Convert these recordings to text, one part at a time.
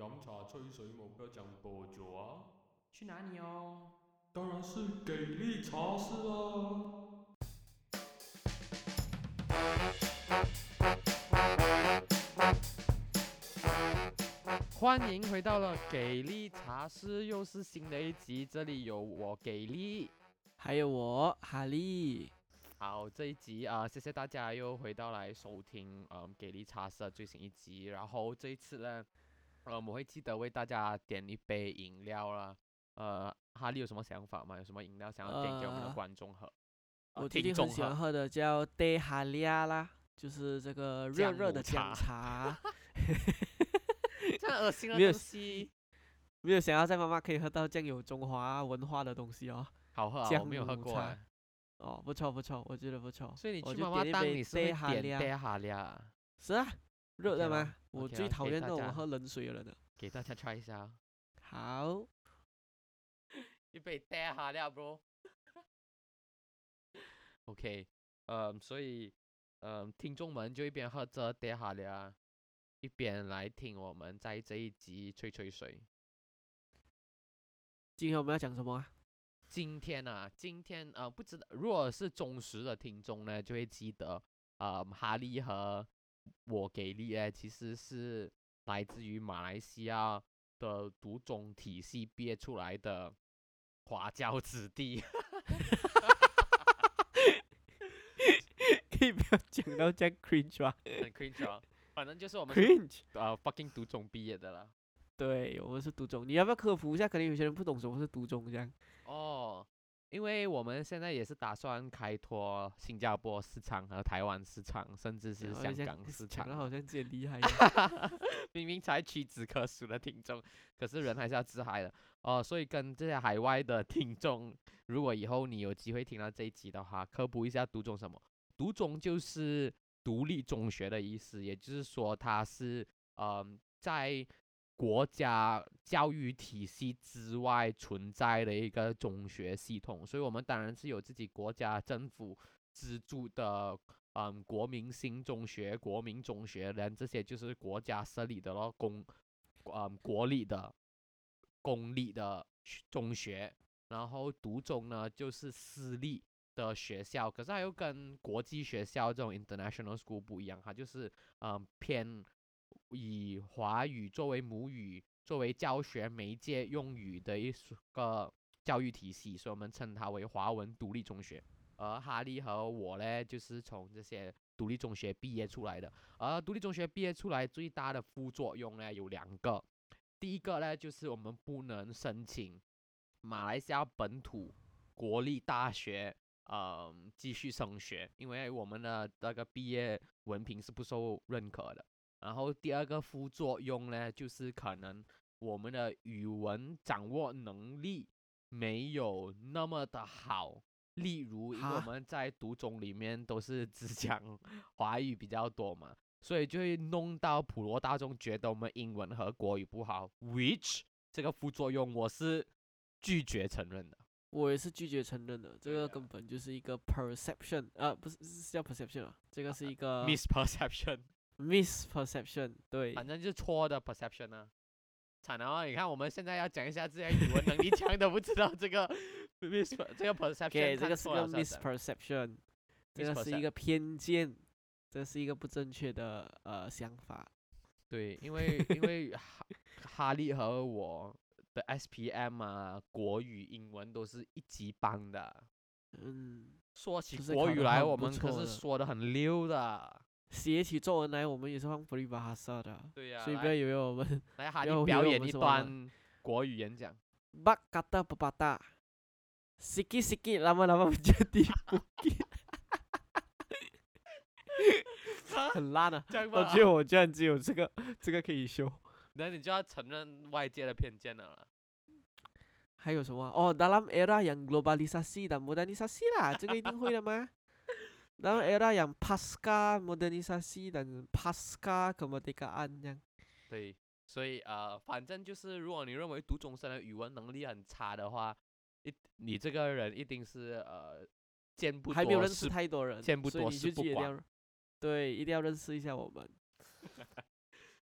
饮茶吹水冇得讲多久啊？去哪里哦？当然是给力茶室啦！欢迎回到了给力茶室，又是新的一集，这里有我给力，还有我哈利。好，这一集啊、谢谢大家又回到来收听，嗯，给力茶室的最新一集。然后这一次呢，呃，我会记得为大家点一杯饮料啦。呃，哈利有什么想法吗？有什么饮料想要点给我们的呃观众喝？啊我最近很喜欢喝喝的叫 De h a l i a 啦，就是这个热热的姜茶茶。这样恶心的没有东西，没有想要在妈妈可以喝到这样有中华文化的东西哦。好喝啊！我没有喝过哎。哦，不错不错，我觉得不错。所以你去妈妈档，点一杯你是会 De h a 点 l i 带 a？是啊，热的吗？我最讨厌那种喝冷水的人了。给大家 try 一下哦。好，一杯带哈了，bro。OK，呃，所以，呃，听众们就一边喝着带哈了，一边来听我们在这一集吹吹水。今天我们要讲什么啊？今天啊，今天呃，不知道，如果是忠实的听众呢，就会记得，呃，哈利和我给力呢，其实是来自于马来西亚的读中体系毕业出来的华教子弟。可以不要讲到这样 cringe 吗很 cringe 啊，反正就是我们是？cringe。呃 fucking 读中毕业的啦。对，我们是读中，你要不要科普一下？可能有些人不懂什么是读中这样。哦，因为我们现在也是打算开拓新加坡市场和台湾市场，甚至是香港市 场。好像自己厉害。明明才屈指可数的听众，可是人还是要自嗨的哦。所以跟这些海外的听众，如果以后你有机会听到这一集的话，科普一下读中什么？读中就是独立中学的意思，也就是说它是嗯、在国家教育体系之外存在的一个中学系统，所以我们当然是有自己国家政府资助的嗯，国民新中学、国民中学人这些就是国家设立的咯，公，嗯，国立的、公立的中学，然后独中呢就是私立的学校，可是它又跟国际学校这种 international school 不一样，它就是嗯偏以华语作为母语、作为教学媒介用语的一个教育体系，所以我们称它为华文独立中学。而哈利和我呢，就是从这些独立中学毕业出来的。而独立中学毕业出来最大的副作用呢有两个，第一个呢就是我们不能申请马来西亚本土国立大学，呃，继续升学，因为我们的那个毕业文凭是不受认可的。然后第二个副作用呢，就是可能我们的语文掌握能力没有那么的好。例如，因为我哈们在读中里面都是只讲 华语比较多嘛，所以就会弄到普罗大众觉得我们英文和国语不好，which 这个副作用我是拒绝承认的。我也是拒绝承认的，这个根本就是一个 perception，啊，不是是叫 perception 啊，这个是一个 misperception，misperception，对，反正就是错的 perception 啊。惨了哦，你看我们现在要讲一下这些语文能力强的不知道这个 mis 这个 perception，给这看个是个 misperception，这个是一个偏见，这是一个不正确的呃想法。对，因为因为哈 哈利和我的 SPM 啊，国语、英文都是一级棒的。嗯，说起国语来，我们可是说的很溜的。写起作文来，我们也是放普利巴哈萨的，对呀、所以不要以为我们 要表演一段国语演讲。bak kata pepatah sikit sikit lama lama menjadi bukit，很烂啊！我觉，得我居然只有这个这个可以修。那你就要承认外界的偏见了啦。还有什么？哦，dalam era yang globalisasi dan modernisasi 啦，这个一定会的吗？dalam era yang pasca modernisasi dan pasca kemerdekaan 这样。对，所以呃，反正就是，如果你认为读中生的语文能力很差的话，一你这个人一定是呃见不还没有认识太多人，见不多所以你识不广对，一定要认识一下我们。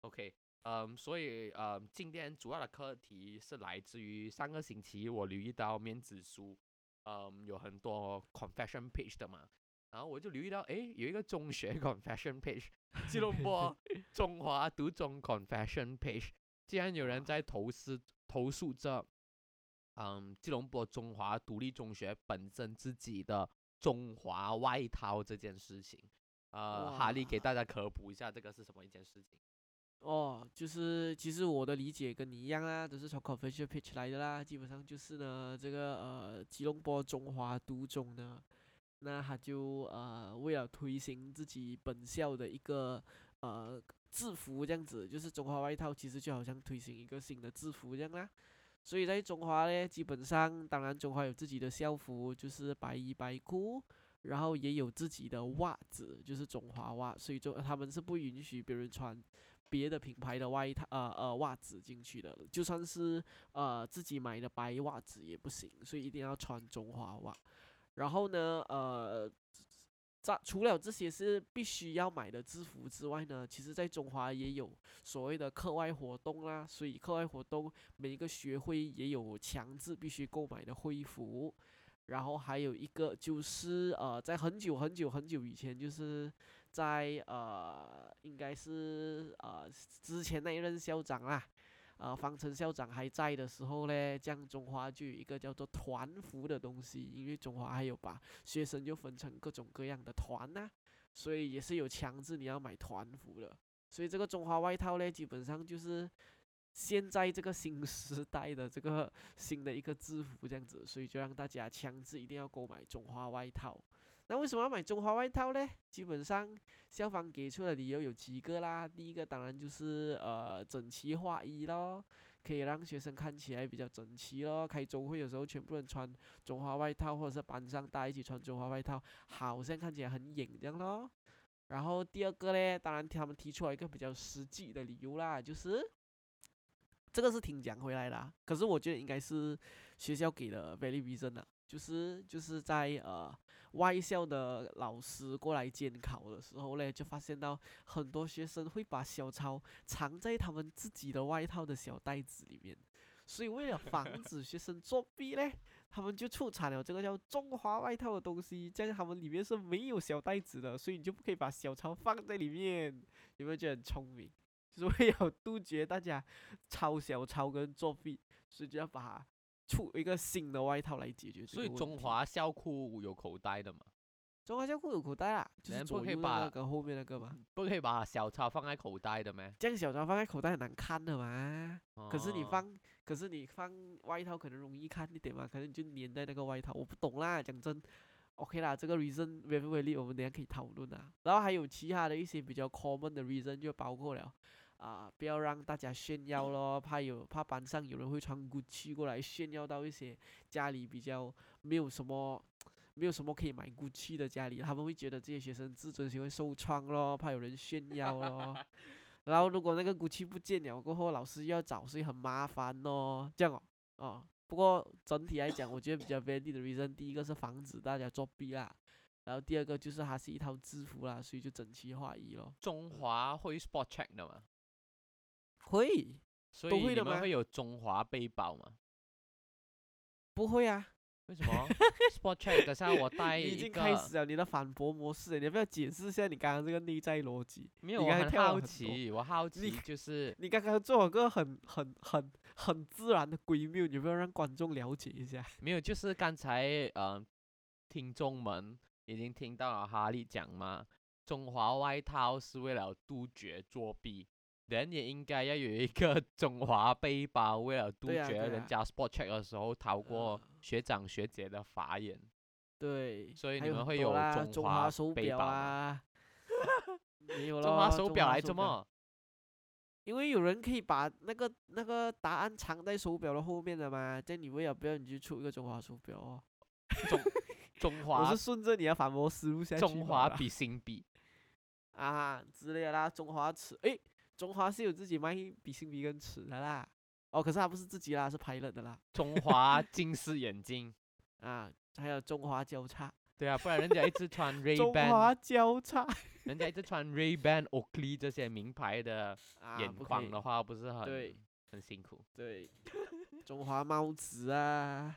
OK，嗯，所以呃，今天主要的课题是来自于上个星期我留意到面子书，嗯，有很多 confession page 的嘛，然后我就留意到，诶，有一个中学 confession page，吉隆坡中华独中 confession page，竟然有人在投诉投诉这，嗯，吉隆坡中华独立中学本身自己的中华外套这件事情，呃，哈利给大家科普一下这个是什么一件事情。哦，就是其实我的理解跟你一样啦，都是从 confession page 来的啦。基本上就是呢，这个呃吉隆坡中华独中呢，那他就呃为了推行自己本校的一个呃制服这样子，就是中华外套，其实就好像推行一个新的制服这样啦。所以在中华呢，基本上当然中华有自己的校服，就是白衣白裤，然后也有自己的袜子，就是中华袜，所以就他们是不允许别人穿别的品牌的外套呃呃袜子进去的，就算是呃自己买的白袜子也不行，所以一定要穿中华袜。然后呢，呃，在除了这些是必须要买的制服之外呢，其实在中华也有所谓的课外活动啦，所以课外活动每一个学会也有强制必须购买的会服。然后还有一个就是呃，在很久很久很久以前，就是在呃，应该是呃之前那一任校长啦，呃，方程校长还在的时候嘞，这样中华就有一个叫做团服的东西，因为中华还有把学生就分成各种各样的团呐、所以也是有强制你要买团服的。所以这个中华外套嘞，基本上就是现在这个新时代的这个新的一个制服这样子，所以就让大家强制一定要购买中华外套。那为什么要买中华外套呢？基本上校方给出的理由有几个啦。第一个当然就是呃整齐划一咯，可以让学生看起来比较整齐咯。开周会的时候，全部人穿中华外套，或者是班上大家一起穿中华外套，好像看起来很严这样咯。然后第二个呢，当然他们提出了一个比较实际的理由啦，就是这个是听讲回来的啊，可是我觉得应该是学校给的 valid reason 啊，就是就是在呃外校的老师过来监考的时候嘞，就发现到很多学生会把小抄藏在他们自己的外套的小袋子里面，所以为了防止学生作弊嘞，他们就出产了这个叫中华外套的东西，这样他们里面是没有小袋子的，所以你就不可以把小抄放在里面，有没有觉得很聪明？就是为了杜绝大家抄小抄跟作弊，所以就要把出一个新的外套来解决这所以问题中华校裤有口袋的嘛，中华校裤有口袋啊，就是人不左右的可以把那个后面那个嘛。不可以把小抄放在口袋的咩？这样小抄放在口袋很难看的嘛。可是你哦放，可是你放外套可能容易看一点嘛，可能你就粘在那个外套。我不懂啦，讲真。OK 啦，这个 reason very very 我们等一下可以讨论啊。然后还有其他的一些比较 common 的 reason 就包括了啊、不要让大家炫耀咯，怕有怕班上有人会穿 GUCCI 过来炫耀到一些家里比较没有什么没有什么可以买 GUCCI 的家里，他们会觉得这些学生自尊心会受创咯，怕有人炫耀咯。然后如果那个 GUCCI 不见了过后，老师又要找，所以很麻烦咯。这样哦，哦，不过整体来讲，我觉得比较 valid 的 reason，第一个是防止大家作弊啦，然后第二个就是它是一套制服啦，所以就整齐划一咯。中华会 spot check 的嘛，会？所以你们会有中华背包吗？不会啊？为什么 check？等下我带已经开，始了你的反驳模式，你要不要解释一下你刚刚这个内在逻辑？没有，我很好奇，我好奇就是你刚刚做了个很很很很自然的闺谬，有没有让观众了解一下？没有，就是刚才呃，听众们已经听到了哈利讲嘛，中华外套是为了杜绝作弊，人也应该要有一个中华背包，为了 杜绝人家 spot check 的时候逃过呃学长学姐的法眼。对，所以你们会有中中华华手表吗啊，没有了中华手表来手怎么？因为有人可以把那个那个答案藏在手表的后面的嘛，这样你为了不要你就出一个中华手表哦。中 中华我是顺着你的反驳思路下去中华比心笔，啊之类的啦，中华尺，诶，中华是有自己卖比心笔跟尺的啦。哦，可是他不是自己啦，是拍了的啦。中华近视眼镜，啊，还有中华交叉，对啊，不然人家一直穿 Ray Ban，中华交叉。人家一直穿 Ray Ban、Oakley 这些名牌的啊，眼眶的话，不是很对。很辛苦。对，中华帽子啊，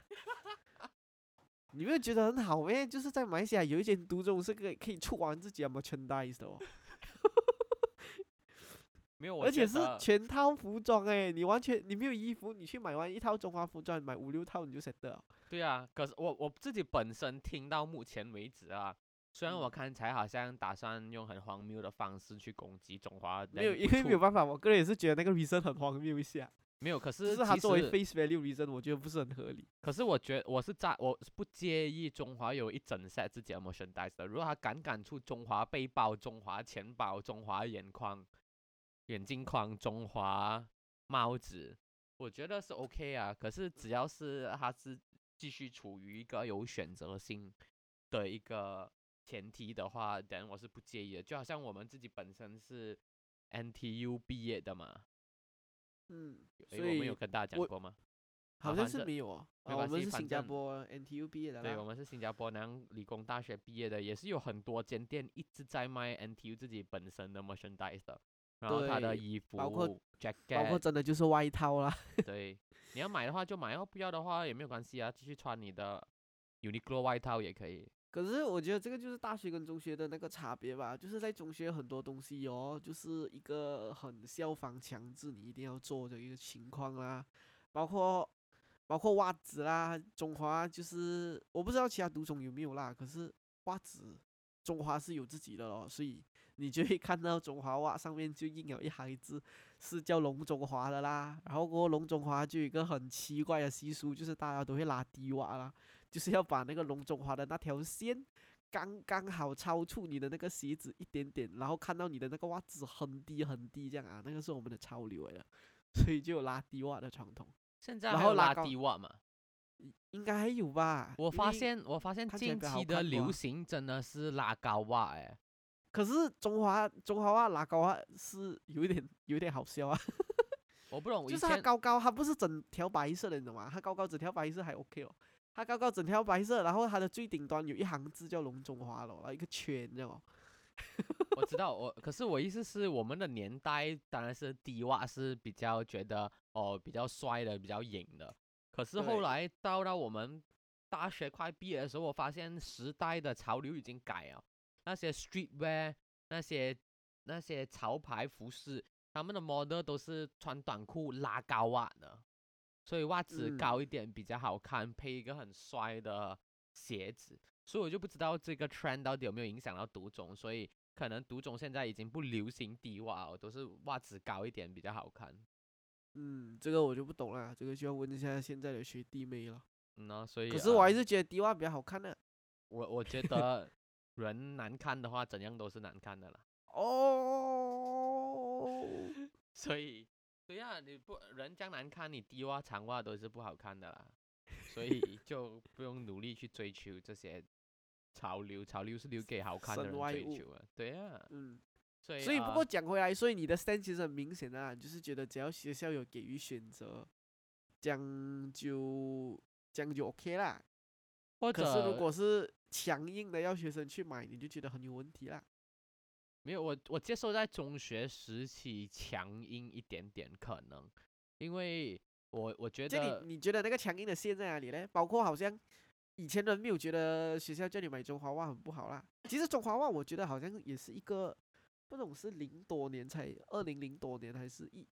你没有觉得很好咩？就是在马来西亚有一间独中是可以可以出完自己的 merchandise 的哦，没有，我而且是全套服装诶，你完全你没有衣服，你去买完一套中华服装，买五六套你就 set 了。对啊，可是我我自己本身听到目前为止啊，虽然我刚才好像打算用很荒谬的方式去攻击中华，没有，因为没有办法，我个人也是觉得那个 reason 很荒谬一下，没有，可是是他作为 face value reason，我觉得不是很合理。可是我觉我是在我不介意中华有一整 set 自己的 merchandise 的。如果他敢敢出中华背包、中华钱包、中华眼框、眼镜框、中华帽子，我觉得是 OK 啊。可是只要是他是继续处于一个有选择性的一个前提的话，等我是不介意的。就好像我们自己本身是 NTU 毕业的嘛，嗯，所以我们有跟大家讲我过吗？好像是没有啊，我们是新加坡 NTU 毕业的对，我啦。们是新加坡南理工大学毕业的，也是有很多间店一直在卖 NTU 自己本身的 merchandise 的，然后他的衣服、包括包括真的就是外套啦。对，你要买的话就买要，不要的话也没有关系啊，继续穿你的 Uniqlo 外套也可以。可是我觉得这个就是大学跟中学的那个差别吧，就是在中学很多东西哦，就是一个很校方强制你一定要做的一个情况啦，包括包括袜子啦，中华就是我不知道其他独中有没有啦，可是袜子中华是有自己的咯，所以你就会看到中华袜上面就印有一行字是叫龙中华的啦，然后过后龙中华就有一个很奇怪的习俗，就是大家都会拉低袜啦。就是要把那个龙中华的那条线刚刚好超出你的那个鞋子一点点，然后看到你的那个袜子很低很低这样啊，那个是我们的潮流来的，所以就有拉低袜的传统，现在然还有拉后拉高低袜嘛？应该还有吧？我，发现我发现近期的流行真的是拉高袜哎，可是中华中华话拉高话是有一点 有一点好笑啊，我不懂，以就是它高高，它不是整条白色的，你懂吗？它高高整条白色还 OK 哦。它高高整条白色，然后它的最顶端有一行字叫龙中华咯，然后一个圈知道吗。我知道我，可是我意思是我们的年代当然是低袜是比较觉得哦比较帅的，比较颖的。可是后来到到我们大学快毕业的时候，我发现时代的潮流已经改了，那些 streetwear 那些那些潮牌服饰，他们的 model 都是穿短裤拉高袜的，所以袜子嗯高一点比较好看，配一个很帅的鞋子。所以我就不知道这个 trend 到底有没有影响到独种，所以可能独种现在已经不流行低袜哦，都是袜子高一点比较好看。嗯，这个我就不懂了，这个就要问一下现在的学弟妹了。嗯呐、所以可是我还呃是觉得低袜比较好看呢。我我觉得人难看的话，怎样都是难看的啦。哦，所以对呀、你不人这样难看，你低袜长袜都是不好看的啦。所以 就不用努力去追求这些潮流，潮流是留给好看的追求的。对呀、嗯，所以所以不呃过讲回来，所以你的 stand 其实很明显啊，就是觉得只要学校有给予选择，这样就这样就 OK 啦。或可是如果是强硬的要学生去买，你就觉得很有问题啦。没有，我我接受在中学时期强硬一点点可能，因为我我觉就得你你觉得那个强硬的线在哪里呢？包括好像以前人没有觉得学校叫你买中华袜很不好啦。其实中华袜我觉得好像也是一个，不懂是零多年才二零零多年还是一，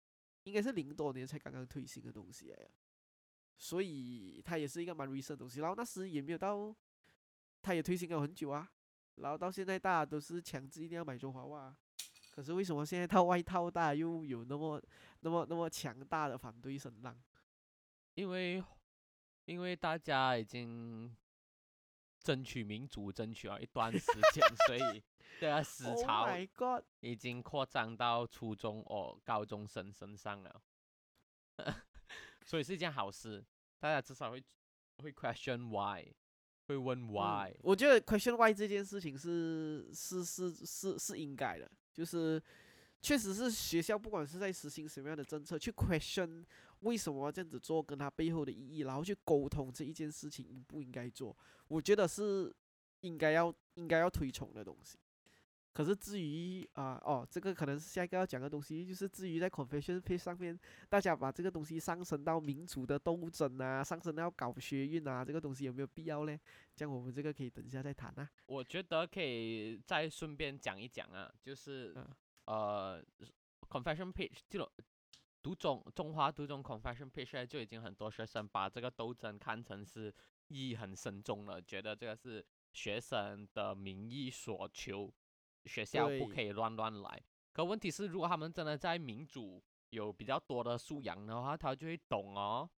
应该是零多年才刚刚推行的东西哎呀，所以它也是一个蛮 recent 的东西。然后那时也没有到，它也推行了很久啊。然后到现在大家都是强制一定要买中华袜啊，可是为什么现在套外套大家又有那么那么那么强大的反对声浪？因为因为大家已经争取民主争取了一段时间，所以这个思 Oh 潮已经扩张到初中哦高中生身上了，所以是一件好事，大家至少会会 question why，会问 why，、嗯我觉得 question why 这件事情是是是是是应该的，就是确实是学校不管是在实行什么样的政策，去 question 为什么要这样子做，跟他背后的意义，然后去沟通这一件事情应不应该做，我觉得是应该要应该要推崇的东西。可是至于啊、哦，这个可能是下一个要讲的东西，就是至于在 confession page 上面，大家把这个东西上升到民主的斗争啊，上升到搞学运啊，这个东西有没有必要呢？这样我们这个可以等一下再谈啊。我觉得可以再顺便讲一讲啊，就是、嗯呃，confession page 这种读中中华读中 confession page 呢就已经很多学生把这个斗争看成是意义很深重了，觉得这个是学生的民意所求，学校不可以乱乱来。可问题是，如果他们真的在民主有比较多的素养的话，他就会懂哦。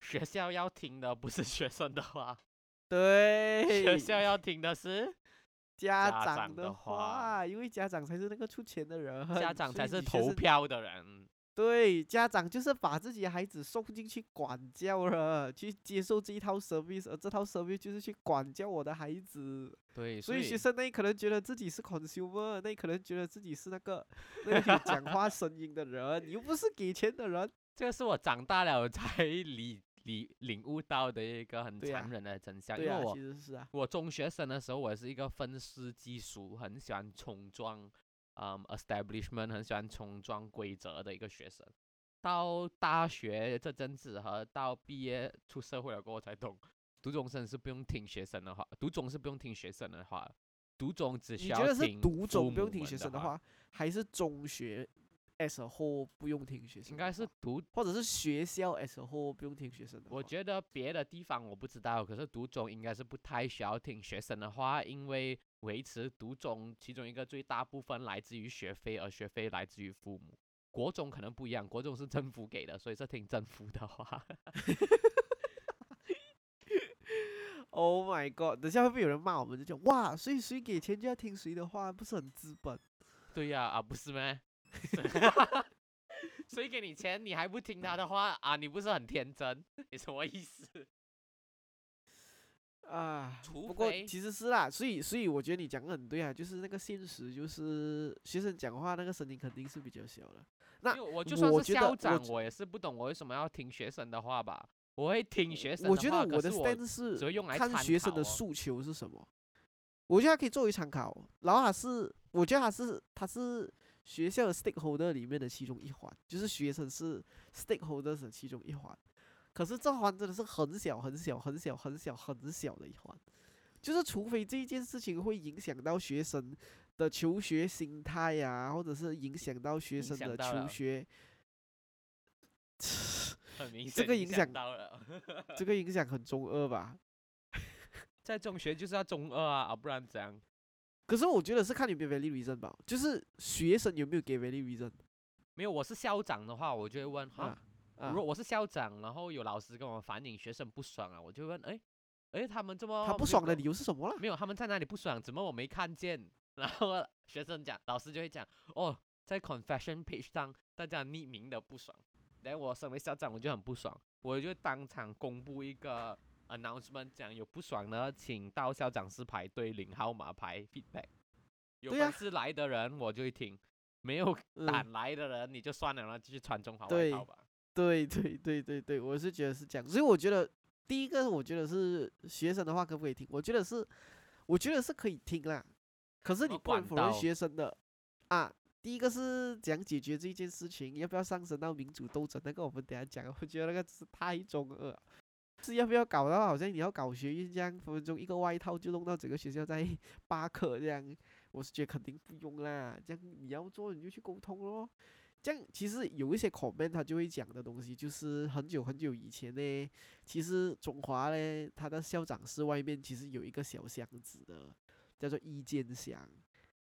学校要听的不是 学生的话，对，学校要听的是 家家长的话话，因为家长才是那个出钱的人，家长才是投票的人。对，家长就是把自己的孩子送进去管教了，去接受这一套 service，而这套 service 就是去管教我的孩子。对，所以学生那可能觉得自己是 consumer，那可能觉得自己是那个那个有讲话声音的人，你又不是给钱的人。这个是我长大了才理理领悟到的一个很残忍的真相。对啊，因为我其实是啊，我中学生的时候，我是一个愤世嫉俗，很喜欢冲撞，嗯，establishment，很喜欢冲撞规则的一个学生。到大学这阵子和到毕业出社会了过后，才懂，读中生是不用听学生的话，读中是不用听学生的话，读中只需你觉得是要听读中不用听学生的话，还是中学 as a whole 不用听学生？应该是读或者是学校 as a whole 不用听学生的话？我觉得别的地方我不知道，可是读中应该是不太需要听学生的话，因为维持读中其中一个最大部分来自于学费，而学费来自于父母。国中可能不一样，国中是政府给的，所以是听政府的话。Oh my god！等下会不会有人骂我们？就讲哇，所以谁给钱就要听谁的话，不是很资本？对呀、啊，不是咩？谁给你钱，你还不听他的话啊？你不是很天真？你什么意思？啊，除不过非其实是啦，所以所以我觉得你讲的很对啊，就是那个现实，就是学生讲话那个声音肯定是比较小的。那因为我就算我觉得我是校长，觉我也是不懂我为什么要听学生的话吧？我会听学生我的话，觉得我的 stand 是只会用来看参学生的哦诉求是什么，我觉得它可以作为参考。然后它是，我觉得它是它是学校的 stakeholder 里面的其中一环，就是学生是 stakeholders 的其中一环。可是这环真的是很小很小很小很小很小的一环，就是除非这一件事情会影响到学生的求学心态呀、或者是影响到学生的求学，很明这显影响个影响到了。这个影响很中二吧？在中学就是要中二啊，啊不然怎样？可是我觉得是看有没有 valid reason 吧，就是学生有没有给 valid reason 没有，我是校长的话，我就会问啊如果我是校长，然后有老师跟我反映学生不爽啊，我就问，哎哎，他们这么他不爽的理由是什么啦？没有，他们在哪里不爽？怎么我没看见？然后学生讲，老师就会讲，哦，在 confession page 上大家匿名的不爽。然后我身为校长，我就很不爽，我就当场公布一个 announcement，讲有不爽的，请到校长室排队领号码牌 feedback。有本事来的人我就会听，没有嗯胆来的人你就算了，然后继续穿中华外对套吧。对对对对对，我是觉得是这样，所以我觉得第一个，我觉得是学生的话可不可以听？我觉得是，我觉得是可以听啦。可是你不能否认学生的啊。第一个是讲解决这件事情，要不要上升到民主斗争？那个我们等下讲，我觉得那个是太中二了，是要不要搞到好像你要搞学院这样，分分钟一个外套就弄到整个学校在 罢课这样？我是觉得肯定不用啦，这样你要做你就去沟通咯。这样其实有一些 comment 他就会讲的东西，就是很久很久以前呢，其实中华呢，它的校长室外面其实有一个小箱子的，叫做意见箱。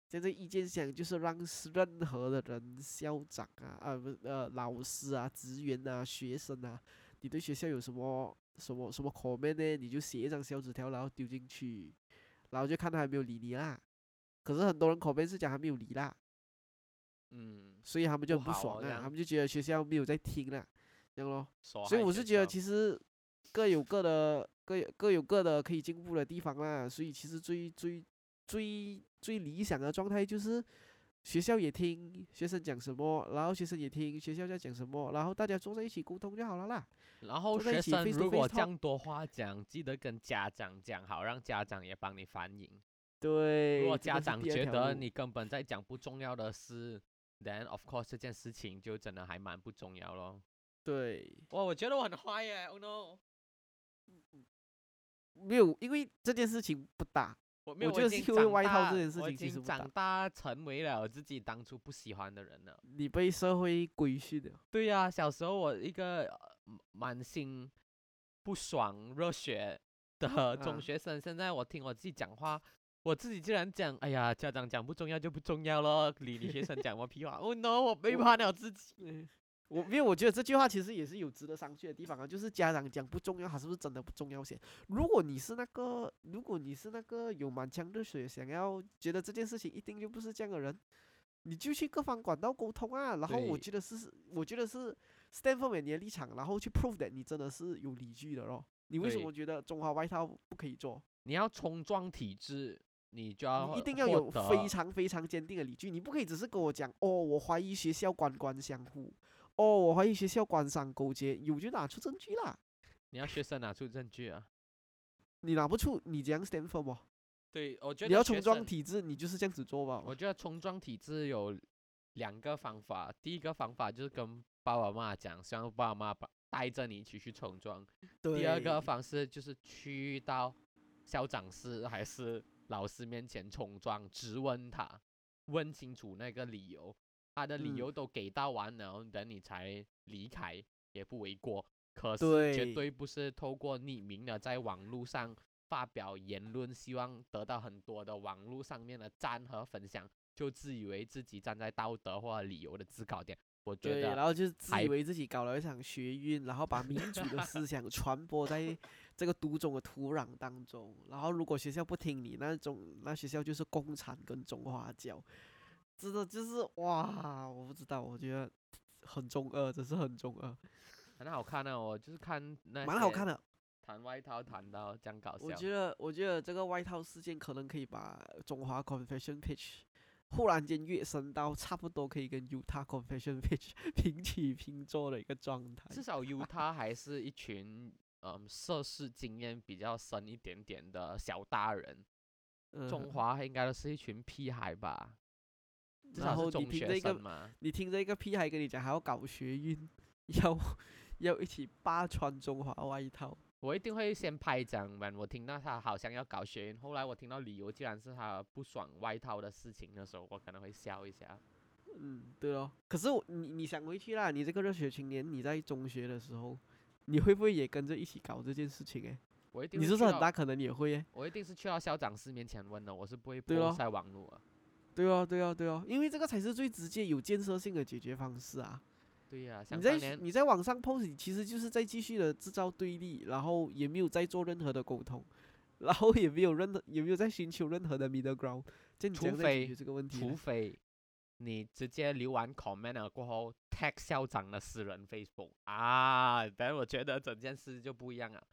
像这意见箱就是让 任何的人，校长啊，啊不呃老师啊、职员啊、学生啊，你对学校有什么什么什么 comment 呢？你就写一张小纸条，然后丢进去，然后就看他有没有理你啦。可是很多人 comment 是讲他没有理啦，嗯，所以他们就不很不爽啊，他们就觉得学校没有在听啦，这样咯。所所以我是觉得其实各有各的各有各有各的可以进步的地方啦。所以其实最最最最理想的状态就是学校也听学生讲什么，然后学生也听学校在讲什么，然后大家坐在一起沟通就好了啦。然后学生如果讲多话讲，记得跟家长讲好，让家长也帮你反映。对，如果家长觉得你根本在讲不重要的事，then of course 这件事情就真的还蛮不重要咯。对哇，我觉得我很坏耶，Oh no！没有，因为这件事情不大，我没有，我觉得已经是因为外套长大这件事我已经情其实不大长大成为了自己当初不喜欢的人了。你被社会规训了。对呀、小时候我一个呃满心不爽、热血的中啊学生，现在我听我自己讲话，我自己既然讲，哎呀，家长讲不重要就不重要咯，理你学生讲我屁话。Oh no，我背叛了自己。嗯，我因为，我觉得这句话其实也是有值得商榷的地方啊，就是家长讲不重要，他是不是真的不重要些？如果你是那个，如果你是那个有满腔热血，想要觉得这件事情一定就不是这样的人，你就去各方管道沟通啊。然后我觉得是，我觉得是 stand for 你的立场，然后去 prove that 你真的是有理据的咯。你为什么觉得中华外套不可以做？你要冲撞体制，你就要你一定要有非常非常坚定的理据，你不可以只是跟我讲哦，我怀疑学校官官相护，哦，我怀疑学校官商勾结，有就拿出证据啦。你要学生拿出证据啊。你拿不出，你这样 stand for 吗？对，我觉得你要重装体制，你就是这样子做吧。我觉得重装体制有两个方法，第一个方法就是跟爸爸妈妈讲，希望爸爸妈妈把带着你一起去重装；第二个方式就是去到校长室还是老师面前冲撞，质问他，问清楚那个理由，他的理嗯由都给到完了，等你才离开也不为过。可是绝对对不是透过匿名的在网络上发表言论，希望得到很多的网络上面的赞和分享，就自以为自己站在道德或理由的制高点。我觉对，得然后就是自以为自己搞了一场学运，然后把民主的思想传播在这个读中的土壤当中。然后如果学校不听你，那种那学校就是共产跟中华教，真的就是哇，我不知道，我觉得很中二，真是很中二，很好看的、我就是看那，蛮好看的。谈外套谈到这样搞笑。我觉得，我觉得这个外套事件可能可以把中华 Confession Page 忽然间跃升到差不多可以跟 Utah Confession Page 平起平坐的一个状态。至少 U 他还是一群嗯涉世经验比较深一点点的小大人，中嗯华应该都是一群屁孩吧，至少然后你是中学听这个生嘛。你听这个屁孩跟你讲还要搞学运，要要一起扒穿中华外套。我一定会先拍掌吧。我听到他好像要搞学员，后来我听到理由竟然是他不爽外套的事情的时候，我可能会笑一下。嗯，对哦。可是我你你想回去啦，你这个热血青年，你在中学的时候，你会不会也跟着一起搞这件事情？诶，我一定你是不是很大可能也会诶？我一定是去到校长室面前问的，我是不会对咯播在网络啊。对哦，对哦，对哦，因为这个才是最直接有建设性的解决方式啊。对呀、想你在你在网上 post，你其实就是在继续的制造对立，然后也没有在做任何的沟通，然后也没有任何也没有在寻求任何的 middle ground，这你除非决这个问题除？非你直接留完 comment 了过后 tag 校长的私人 Facebook 啊，但我觉得整件事就不一样了。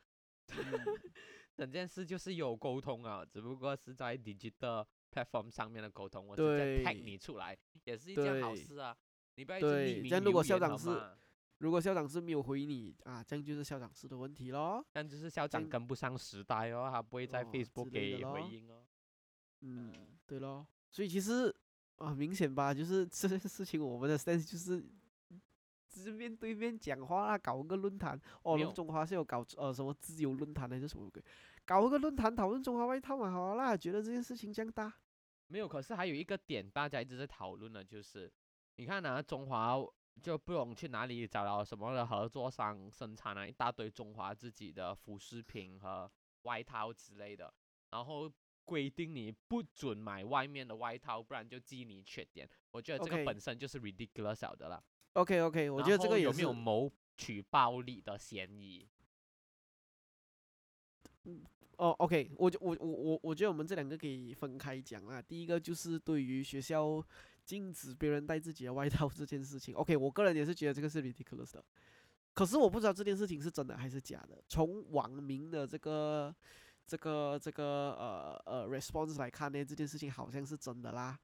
整件事就是有沟通啊，只不过是在 digital platform 上面的沟通，我直接 tag 对你出来，也是一件好事啊。对这样如果校长是如果校长是没有回你啊，这样就是校长室的问题咯。但就是校长跟不上时代哦，他不会在哦 Facebook 给回应哦。嗯，对咯，所以其实啊，明显吧，就是这件事情，我们的 stance 就是只是面对面讲话啦，搞个论坛。哦，没有中华是有搞呃什么自由论坛还是什么鬼？搞个论坛讨论中华外套嘛，好啦，觉得这件事情这样大。没有，可是还有一个点大家一直在讨论的，就是你看啊，中华就不懂去哪里找到什么的合作商生产了一大堆中华自己的服饰品和外套之类的，然后规定你不准买外面的外套，不然就记你缺点。我觉得这个 OK 本身就是 ridiculous 小的了。OK OK，我觉得这个也有没有谋取暴利的嫌疑？哦，OK，我就我我我我觉得我们这两个可以分开讲啦。第一个就是对于学校禁止别人带自己的外套这件事情，OK，我个人也是觉得这个是 ridiculous 的。可是我不知道这件事情是真的还是假的。从网民的这个这个这个呃呃 response 来看呢，这件事情好像是真的啦。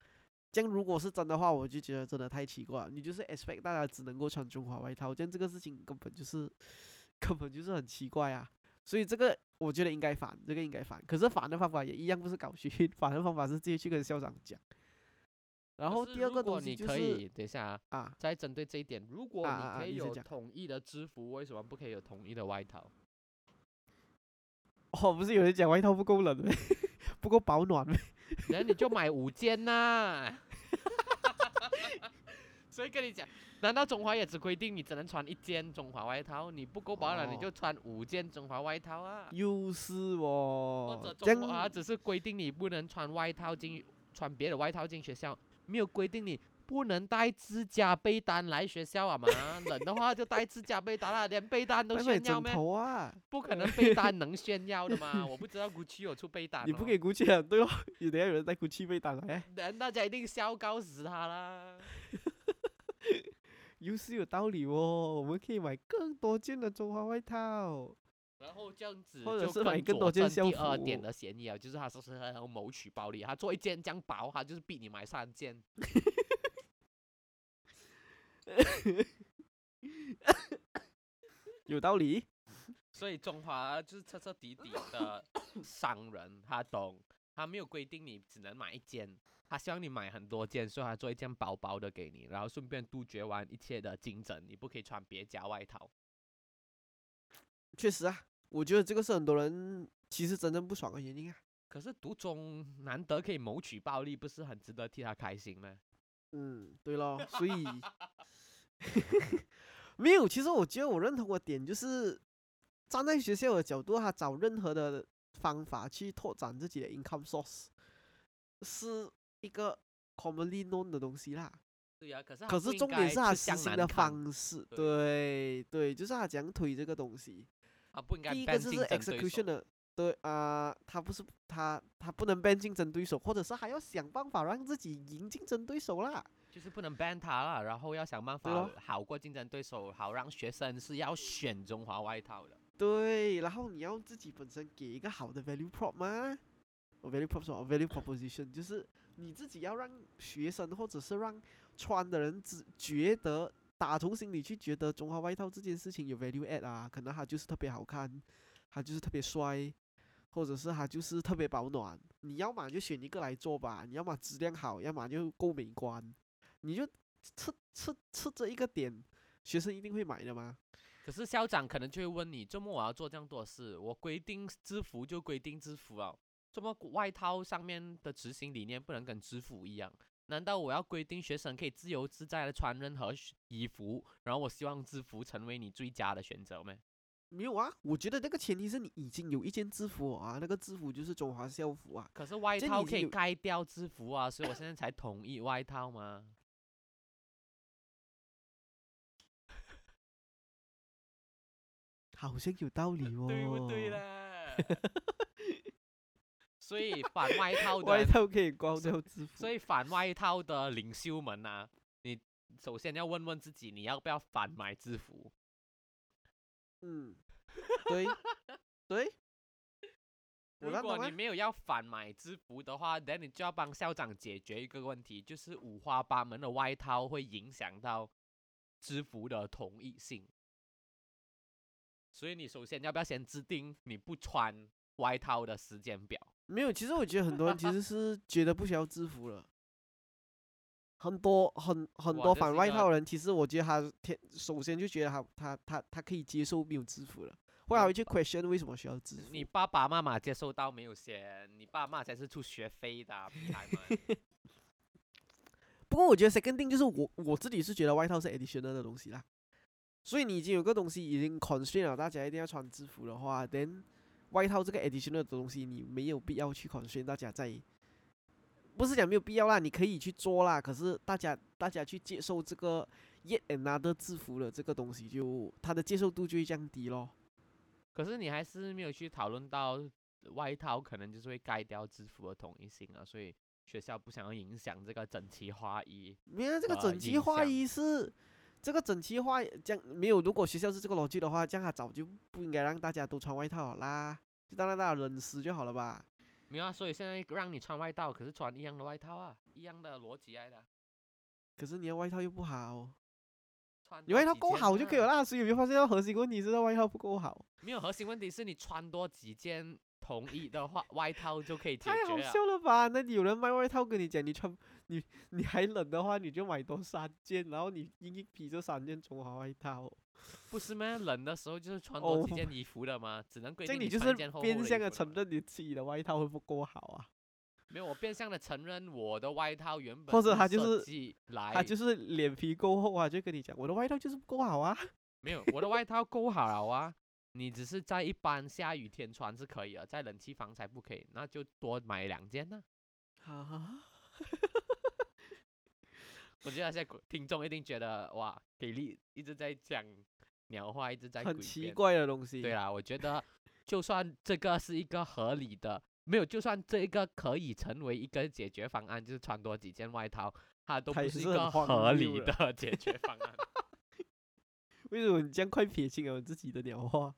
这样如果是真的话，我就觉得真的太奇怪了。你就是 expect 大家只能够穿中华外套，这样这个事情根本就是 根本就是很奇怪啊。所以这个我觉得应该反，这个应该反。可是反的方法也一样，不是搞学运，反的方法是直接去跟校长讲。然后第二个东西你可就是以等一下啊，啊，再针对这一点，如果你可以有统一的制服，为什么不可以有统一的外套？哦，不是有人讲外套不够冷咩？不够保暖吗？然后你就买五件呐、所以跟你讲，难道中华也只规定你只能穿一件中华外套？你不够保暖，你哦就穿五件中华外套啊。又是或哦者，中华只是规定你不能穿外套进，穿别的外套进学校，没有规定你不能带自家被单来学校啊嘛。冷的话就带自家被单啦，连被单都炫耀咩？头啊，不可能被单能炫耀的嘛。我不知道 GUCCI 有出被单、哦，你不给 GUCCI 啊？对哦，你等下有人带 GUCCI 被单来，人大家一定笑告死他啦。又是有道理哦。我们可以买更多件的中华外套。然后这样子或者就是买更多件校证第二点的嫌疑啊，就是他说是很有谋取暴利，他做一件这样薄，他就是逼你买三件。有道理。所以中华就是彻彻底底的商人，他懂，他没有规定你只能买一件，他希望你买很多件，所以他做一件薄薄的给你，然后顺便杜绝完一切的竞争，你不可以穿别家外套。确实啊，我觉得这个是很多人其实真正不爽的原因啊。可是独中难得可以谋取暴利，不是很值得替他开心吗？嗯，对咯，所以 没有。其实我觉得我认同的点就是，站在学校的角度，他找任何的方法去拓展自己的 income source，是一个 commonly known 的东西啦。对呀、可是可是重点是他实行的方式，对对对，就是他怎样推这个东西。啊，不应该第一个就是 execution 手。的，对啊、他不是他他不能 ban 竞争对手，或者是还要想办法让自己赢竞争对手啦。就是不能 ban 他了，然后要想办法好过竞争对手，好让学生是要选中华外套的。对，然后你要自己本身给一个好的 value prop 吗？哦 value prop 是什么 value proposition 就是你自己要让学生或者是让穿的人只觉得打从心里去觉得中华外套这件事情有 value add 啊，可能它就是特别好看，它就是特别帅，或者是它就是特别保暖。你要么就选一个来做吧，你要么质量好，要么就够美观，你就吃吃吃这一个点，学生一定会买的吗？可是校长可能就会问你，周末我要做这样多事，我规定制服就规定制服啊，这么外套上面的执行理念不能跟制服一样？难道我要规定学生可以自由自在的穿任何衣服，然后我希望制服成为你最佳的选择吗？没有啊，我觉得那个前提是你已经有一件制服啊，那个制服就是中华校服啊。可是外套可以盖掉制服啊，所以我现在才同意外套嘛。好像有道理哦，对不对？啦？所以反外套的外套可以光所掉制服，所以反外套的领袖们呐、你首先要问问自己，你要不要反买制服？嗯，对对，如果你没有要反买制服的话，那你就要帮校长解决一个问题，就是五花八门的外套会影响到制服的统一性。所以你首先要不要先制定你不穿外套的时间表？没有。其实我觉得很多人其实是觉得不需要制服了。很多很很多反外套的人，其实我觉得他天首先就觉得他他他他可以接受没有制服了，后来嗯会去 question 为什么需要制服。你爸爸妈妈接受到没有先？你爸妈才是出学费的、啊，孩们。不过我觉得 second thing 就是我我自己是觉得外套是 additional 的东西啦，所以你已经有个东西已经 constrain 了，大家一定要穿制服的话，then 外套这个 additional 的东西你没有必要去 constrain 大家在，不是讲没有必要啦，你可以去做啦，可是大家大家去接受这个 yet another 制服的这个东西就它的接受度就会降低咯。可是你还是没有去讨论到外套可能就是会盖掉制服的统一性啊，所以学校不想要影响这个整齐划一。没有这个呃整齐划一是这个整齐划这样没有，如果学校是这个逻辑的话，这样他早就不应该让大家都穿外套了啦，就当让大家冷湿就好了吧。没有啊，所以现在让你穿外套，可是穿一样的外套啊，一样的逻辑来的。可是你的外套又不好，穿你外套够。好就可以了啦。所以有没有发现到核心问题是外套不够好？没有核心问题是你穿多几件同一的话，外套就可以解太好。笑了吧？那你有人卖外套跟你讲，你穿你 你还冷的话，你就买多三件，然后你硬硬披这三件中华外套，不是吗？冷的时候就是穿多几哦件 衣服的嘛，只能规这你就是变相的承认你自己的外套会不够好啊。没有，我变相的承认我的外套原本或者他就是他就是脸皮够厚啊，就跟你讲，我的外套就是不够好啊。没有我的外套够好了啊。你只是在一般下雨天穿是可以的，在冷气房才不可以，那就多买两件呢、啊，我觉得现在观听众一定觉得哇，给力一直在讲鸟话，一直在很。奇怪的东西。对啦，我觉得就算这个是一个合理的，没有，就算这一个可以成为一个解决方案，就是穿多几件外套，它都不是一个合理的解决方案。为什么你这样快撇清了自己的鸟话？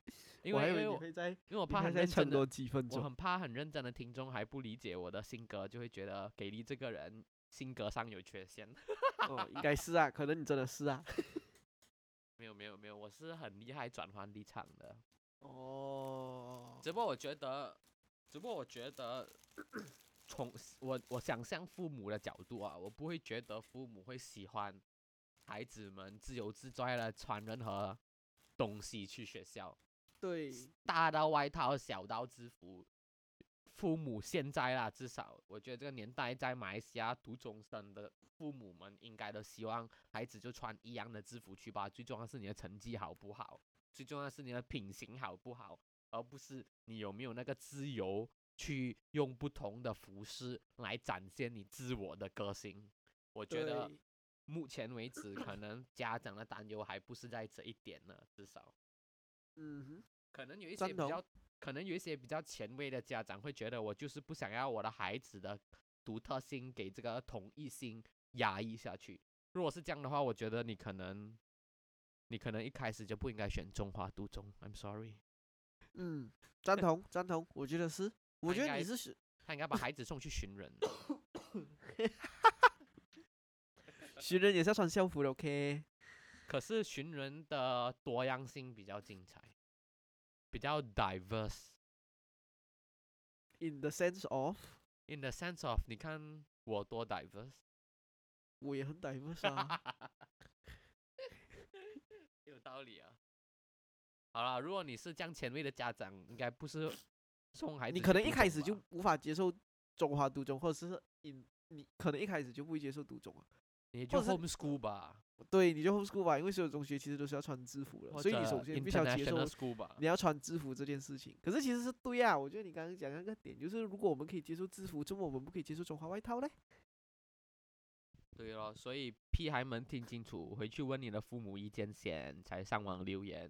因为为因为我会在，因为我怕你还很认真的在撑多几分钟。我很怕很认真的听众还不理解我的性格，就会觉得给力这个人性格上有缺陷。哦，应该是啊，可能你真的是啊。没有没有没有，我是很厉害转换立场的。哦，只不过我觉得，只不过我觉得，从我我想象父母的角度啊，我不会觉得父母会喜欢孩子们自由自在的穿任何东西去学校，对，大到外套，小到制服。父母现在啦，至少我觉得这个年代在马来西亚读中生的父母们，应该都希望孩子就穿一样的制服去吧。最重要是你的成绩好不好，最重要是你的品行好不好，而不是你有没有那个自由去用不同的服饰来展现你自我的个性。我觉得目前为止，可能家长的担忧还不是在这一点呢，至少。嗯哼，可能有一些比较，可能有一些比较前卫的家长会觉得，我就是不想要我的孩子的独特性给这个同一性压抑下去。如果是这样的话，我觉得你可能，你可能一开始就不应该选中华独中。I'm sorry，嗯，赞同 赞同，我觉得是，我觉得你是选他应该把孩子送去寻人。寻人也是要穿校服的，OK？可是寻人的多样性比较精彩，比较 diverse。In the sense of，In the sense of，你看我多 diverse。我也很 diverse 啊。有道理啊。好了，如果你是这样前卫的家长，应该不是送孩子你可能一开始就无法接受中华独中，或者是你你可能一开始就不会接受独中啊。你就或者是 homeschool 吧，对，你就 homeschool 吧，因为所有中学其实都是要穿制服的，所以你首先必须要接受你。要穿制服这件事情。可是其实是对啊，我觉得你刚刚讲那个点就是，如果我们可以接受制服，怎么我们不可以接受中华外套嘞？对咯，所以屁孩们听清楚，回去问你的父母意见先，才上网留言。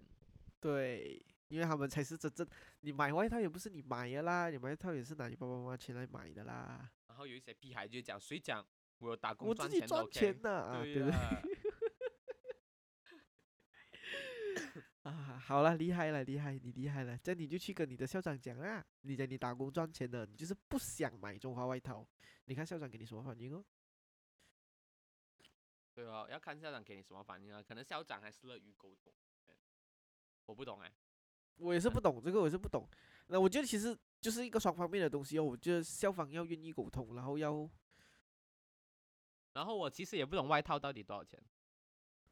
对，因为他们才是真正，你买外套也不是你买的啦，你买外套也是拿你爸爸妈妈钱来买的啦，然后有一些屁孩就讲，谁讲我有打工我自己赚钱的赚 OK？钱呐、啊，对不对？对呀，啊，好了，厉害了，厉害，你厉害了，这样你就去跟你的校长讲啊，你讲你打工赚钱的，你就是不想买中华外套，你看校长给你什么反应哦？对哦，要看校长给你什么反应啊，可能校长还是乐于沟通。我不懂哎、我也是不懂这个，我也是不懂。那我觉得其实就是一个双方面的东西哦。我觉得校方要愿意沟通，然后要，然后我其实也不懂外套到底多少钱。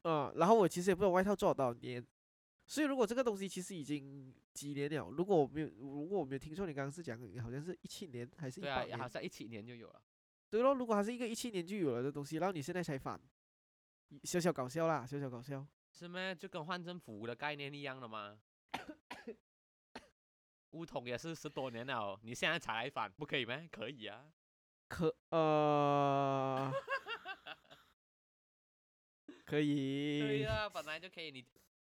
嗯，然后我其实也不懂外套做了多少年。所以如果这个东西其实已经几年了，如果我没有，如果我没有听错，你刚刚是讲好像是一七年还是一对啊，好像一七年就有了。对咯，如果还是一个一七年就有了的东西，然后你现在才反，小小搞笑啦，小小搞笑。是咩？就跟换政府的概念一样的吗？乌统也是十多年了，你现在才来反，不可以吗？可以啊。可呃，可以对以，呀、本来就可以。你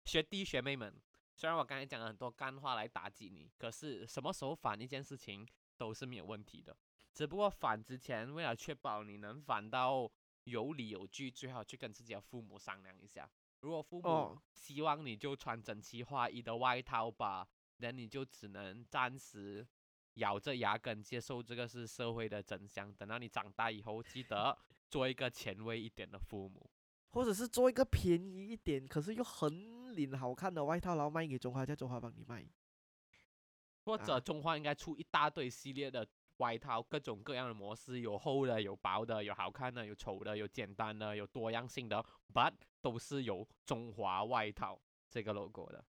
学弟学妹们，虽然我刚才讲了很多干话来打击你，可是什么时候反一件事情都是没有问题的。只不过反之前，为了确保你能反到有理有据，最好去跟自己的父母商量一下。如果父母哦希望你就穿整齐划一的外套吧，那你就只能暂时咬着牙根接受这个是社会的真相。等到你长大以后，记得 做一个前卫一点的父母。或者是做一个便宜一点，可是又很领好看的外套，然后卖给中华，叫中华帮你卖。或者啊中华应该出一大堆系列的外套，各种各样的模式，有厚的，有薄的，有好看的，有丑的，有简单的，有多样性的，but 都是有中华外套这个 logo 的。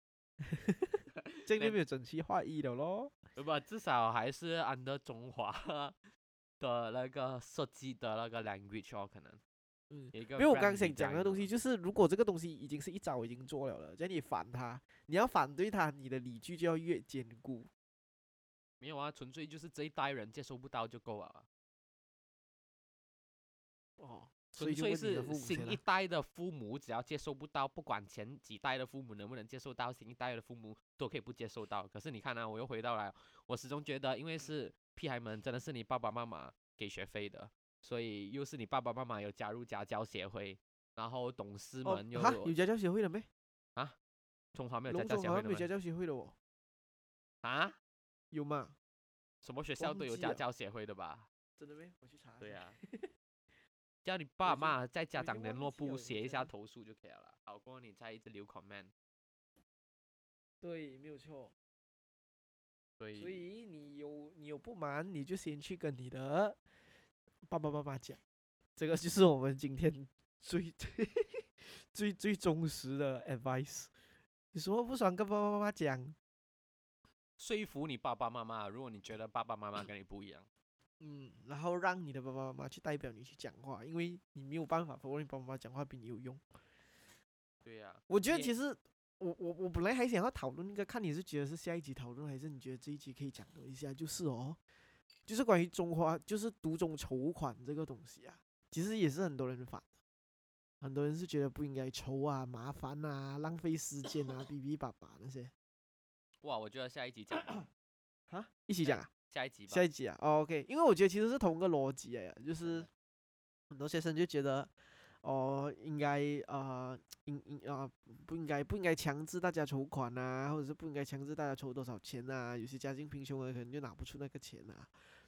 这样就没有整齐划一的咯。不，至少还是 under 中华的那个设计的那个 language 哦，可能。嗯因为我刚想讲的东西，就是如果这个东西已经是一早已经做了了，叫你反他，你要反对他，你的理据就要越坚固。没有啊，纯粹就是这一代人接受不到就够了啊。哦，所以就是新一代的父母，只要接受不到，不管前几代的父母能不能接受到，新一代的父母都可以不接受到。可是你看啊，我又回到来，我始终觉得，因为是屁孩们，真的是你爸爸妈妈给学费的，所以又是你爸爸妈妈有加入家教协会，然后董事哦们又哈，有家教协会了没？中华没有家教协会的总好像没有家？教协会了哦，啊？有吗？什么学校都有家教协会的吧？真的没？我去查对呀、叫你爸妈在家长联络部写一下投诉就可以了啦，好过你再一直留 comment。对，没有错。所以所以你有你有不满，你就先去跟你的爸爸妈妈讲，这个就是我们今天最最最忠实的 advice。你说不爽跟爸爸妈妈讲，说服你爸爸妈妈，如果你觉得爸爸妈妈跟你不一样，嗯，然后让你的爸爸妈妈去代表你去讲话，因为你没有办法否认你爸爸妈妈讲话比你有用。对呀、我觉得其实我我我本来还想要讨论一个，看你是觉得是下一集讨论，还是你觉得这一集可以讲一下，就是哦，就是关于中华就是独中筹款这个东西啊，其实也是很多人反的，很多人是觉得不应该筹啊，麻烦啊，浪费时间啊，哔哔叭叭那些哇，我觉得下一集讲，啊，一起讲啊，下一集吧下。一集啊、哦、，OK，因为我觉得其实是同个逻辑哎，就是很多学生就觉得。哦，应该呃，应应啊、不应该不应该强制大家筹款啊，或者是不应该强制大家筹多少钱啊？有些家境贫穷的可能就拿不出那个钱啊，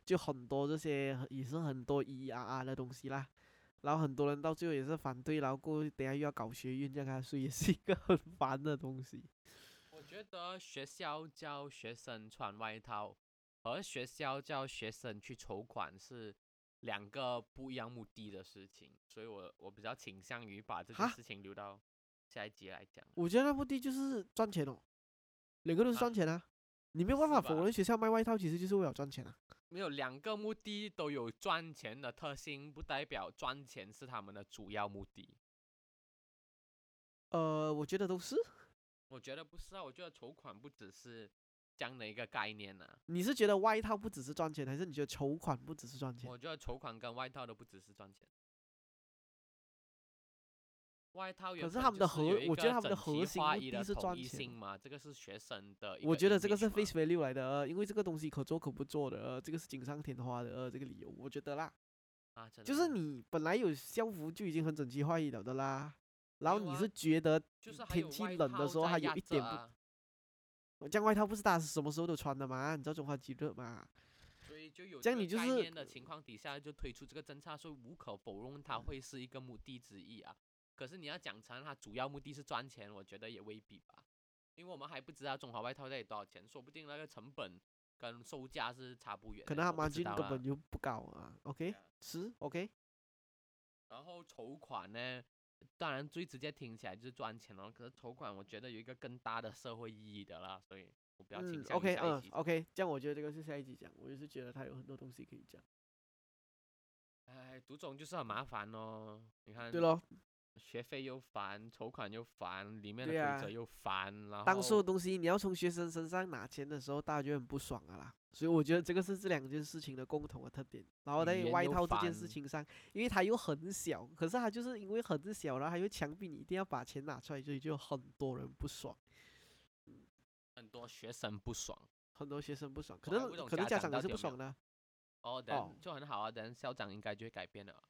就很多这些也是很多咿咿啊啊的东西啦。然后很多人到最后也是反对，然后过等下又要搞学运这样啊，所以也是一个 很烦的东西。我觉得学校教学生穿外套和学校教学生去筹款是两个不一样目的的事情，所以我我比较倾向于把这件事情留到下一集来讲。我觉得那目的就是赚钱哦，两个都是啊赚钱啊，你没有办法否认学校卖外套其实就是为了赚钱啊。没有两个目的都有赚钱的特性，不代表赚钱是他们的主要目的。呃，我觉得都是。我觉得不是啊，我觉得筹款不只是这样的一个概念呢、你是觉得外套不只是赚钱，还是你觉得筹款不只是赚钱？我觉得筹款跟外套都不只是赚钱。外套原可是他们的核我觉得他们的核心一的目的是赚钱嘛，这个是学生的。我觉得这个是 face value 来的，呃因为这个东西可做可不做的，呃这个是锦上添花的，呃，这个理由我觉得啦，啊，真的就是你本来有校服就已经很整齐划一了的啦，然后你是觉得就是天气冷的时候还有一点不这样外套不是大家什么时候都穿的嘛？你知道中华极热嘛？所以就有这样你就是的情况底下，就推出这个政策，所以无可否认它会是一个目的之一啊。可是你要讲成它主要目的是赚钱，我觉得也未必吧，因为我们还不知道中华外套到底多少钱，说不定那个成本跟售价是差不远。可能他我不马军知道啦根本就不高啊。OK，是 OK，然后筹款呢，当然最直接听起来就是赚钱了。可是筹款我觉得有一个更大的社会意义的啦，所以我比较倾嗯向于，OK。嗯，OK，这样我觉得这个是下一集讲，我就是觉得他有很多东西可以讲。哎，读总就是很麻烦哦。你看，对咯，学费又烦，筹款又烦，里面的规则又烦，然后当所有东西你要从学生身上拿钱的时候，大家就很不爽啊啦。所以我觉得这个是这两件事情的共同的特点。然后在外套这件事情上，因为它又很小，可是它就是因为很小，然后还会强逼你一定要把钱拿出来，所以就很多人不爽，很多学生不爽。很多学生不爽，可能可能家家长也是不爽的。哦，等哦就很好啊，等校长应该就会改变了。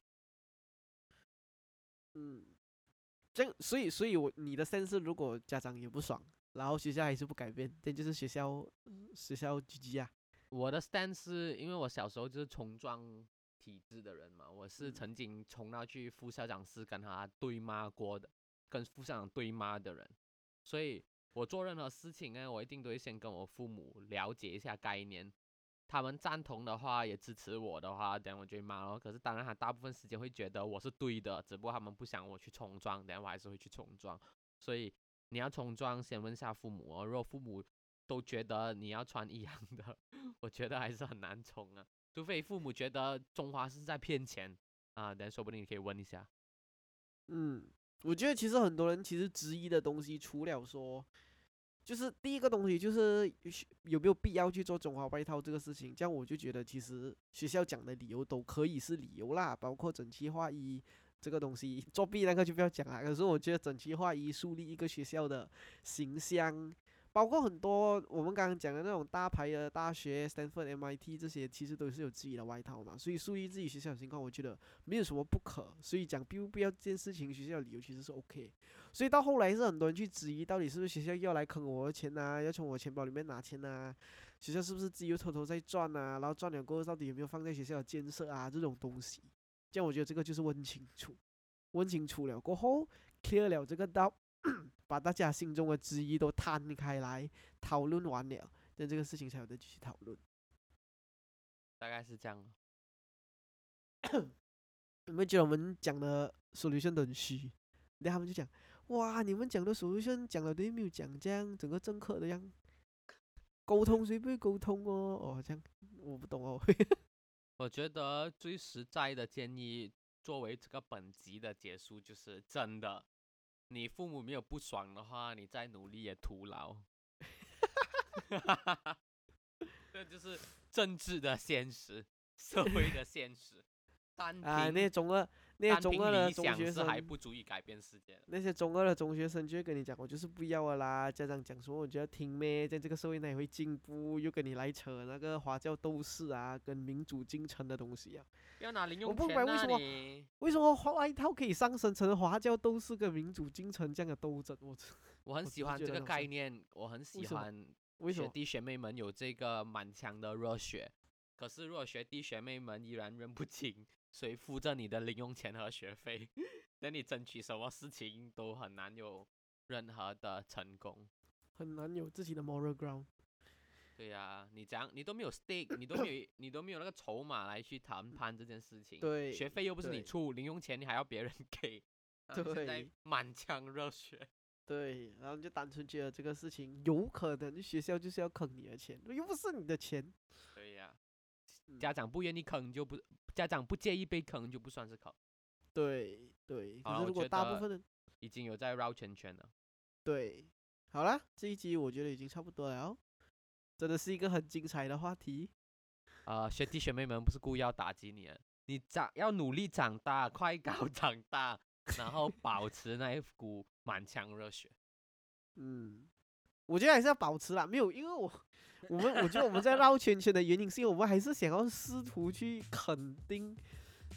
嗯，这样，所以所以我你的 sense 如果家长也不爽，然后学校还是不改变，这就是学校学校 GG 啊。我的 stand 是因为我小时候就是冲撞体制的人嘛，我是嗯曾经冲到去副校长室跟他对骂过的，跟副校长对骂的人，所以我做任何事情呢，我一定都会先跟我父母了解一下概念，他们赞同的话，也支持我的话，等下我就骂咯。可是当然，他大部分时间会觉得我是对的，只不过他们不想我去冲撞，等下我还是会去冲撞。所以你要冲撞，先问下父母哦。如果父母都觉得你要穿一样的，我觉得还是很难冲啊。除非父母觉得中华是在骗钱啊，等下说不定你可以问一下。嗯，我觉得其实很多人其实质疑的东西，除了说，就是第一个东西就是有没有必要去做中华外套这个事情，这样我就觉得其实学校讲的理由都可以是理由啦，包括整齐划一这个东西，作弊那个就不要讲了。可是我觉得整齐划一树立一个学校的形象。包括很多我们刚刚讲的那种大牌的大学，Stanford、MIT 这些，其实都是有自己的外套嘛。所以树立自己学校的情况，我觉得没有什么不可。所以讲必不必要这件事情，学校的理由其实是 OK。所以到后来是很多人去质疑，到底是不是学校要来坑我的钱呐、要从我钱包里面拿钱呐、学校是不是自己又偷偷在赚啊？然后赚了过后，到底有没有放在学校的建设啊？这种东西，这样我觉得这个就是问清楚，问清楚了过后，clear 了这个道。把大家心中的质疑都摊开来，讨论完了，那这个事情才有得继续讨论。大概是这样咯。有没有觉得我们讲的 solution 都很虚？然后他们就讲，哇，你们讲的 solution 讲了都没有讲这样，整个政客的样，沟通谁不会沟通哦？哦，这样我不懂哦。我觉得最实在的建议，作为这个本集的结束，就是真的，你父母没有不爽的话，你再努力也徒劳。这就是政治的现实，社会的现实。单啊，凭那些中二、那些中二的中学生，还不足以改变世界。那些中二的中学生就会跟你讲，我就是不要了啦。家长讲说，我就要听咩，在这个社会哪里会进步，又跟你来扯那个华教斗士啊，跟民主进程的东西啊。不要拿零我不用钱啊明白为什么！为什么华外套可以上升成华教斗士跟民主进程这样的斗争？我，我很喜欢这个概念，我很喜欢为什么？学弟学妹们有这个满腔的热血。可是如果学弟学妹们依然认不清谁付着你的零用钱和学费，那你争取什么事情都很难有任何的成功。很难有自己的 moral ground。对呀、你讲你都没有 stake，你都没有 你都没有那个筹码来去谈判这件事情。对学费又不是你出，零用钱你还要别人给，对满腔热血。对，然后你就单纯觉得这个事情有可能学校就是要坑你的钱，又不是你的钱。对呀、嗯家长不愿意坑就不，家长不介意被坑就不算是坑，对对，可是如果大部分的已经有在绕圈圈了。对，好了，这一集我觉得已经差不多了，真的是一个很精彩的话题。呃，学弟学妹们不是故意要打击你的，你长要努力长大，快高长大，然后保持那一股满腔热血。嗯，我觉得还是要保持啦，没有，因为我我们我觉得我们在绕圈圈的原因是因为我们还是想要试图去肯定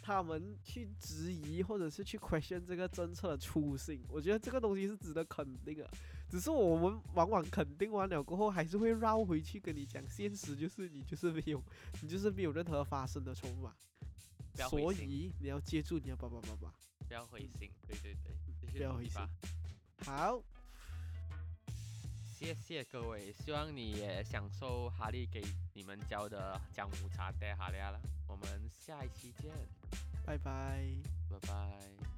他们去质疑或者是去 question 这个政策的初心，我觉得这个东西是值得肯定的。只是我们往往肯定完了过后，还是会绕回去跟你讲，现实就是你就是没有，你就是没有任何发生的筹码，所以你要接住你的爸爸妈妈。不要灰心，对对对，不要灰心。好，谢谢各位，希望你也享受哈利给你们教的姜母茶带哈利亚了。我们下一期见，拜拜。拜拜。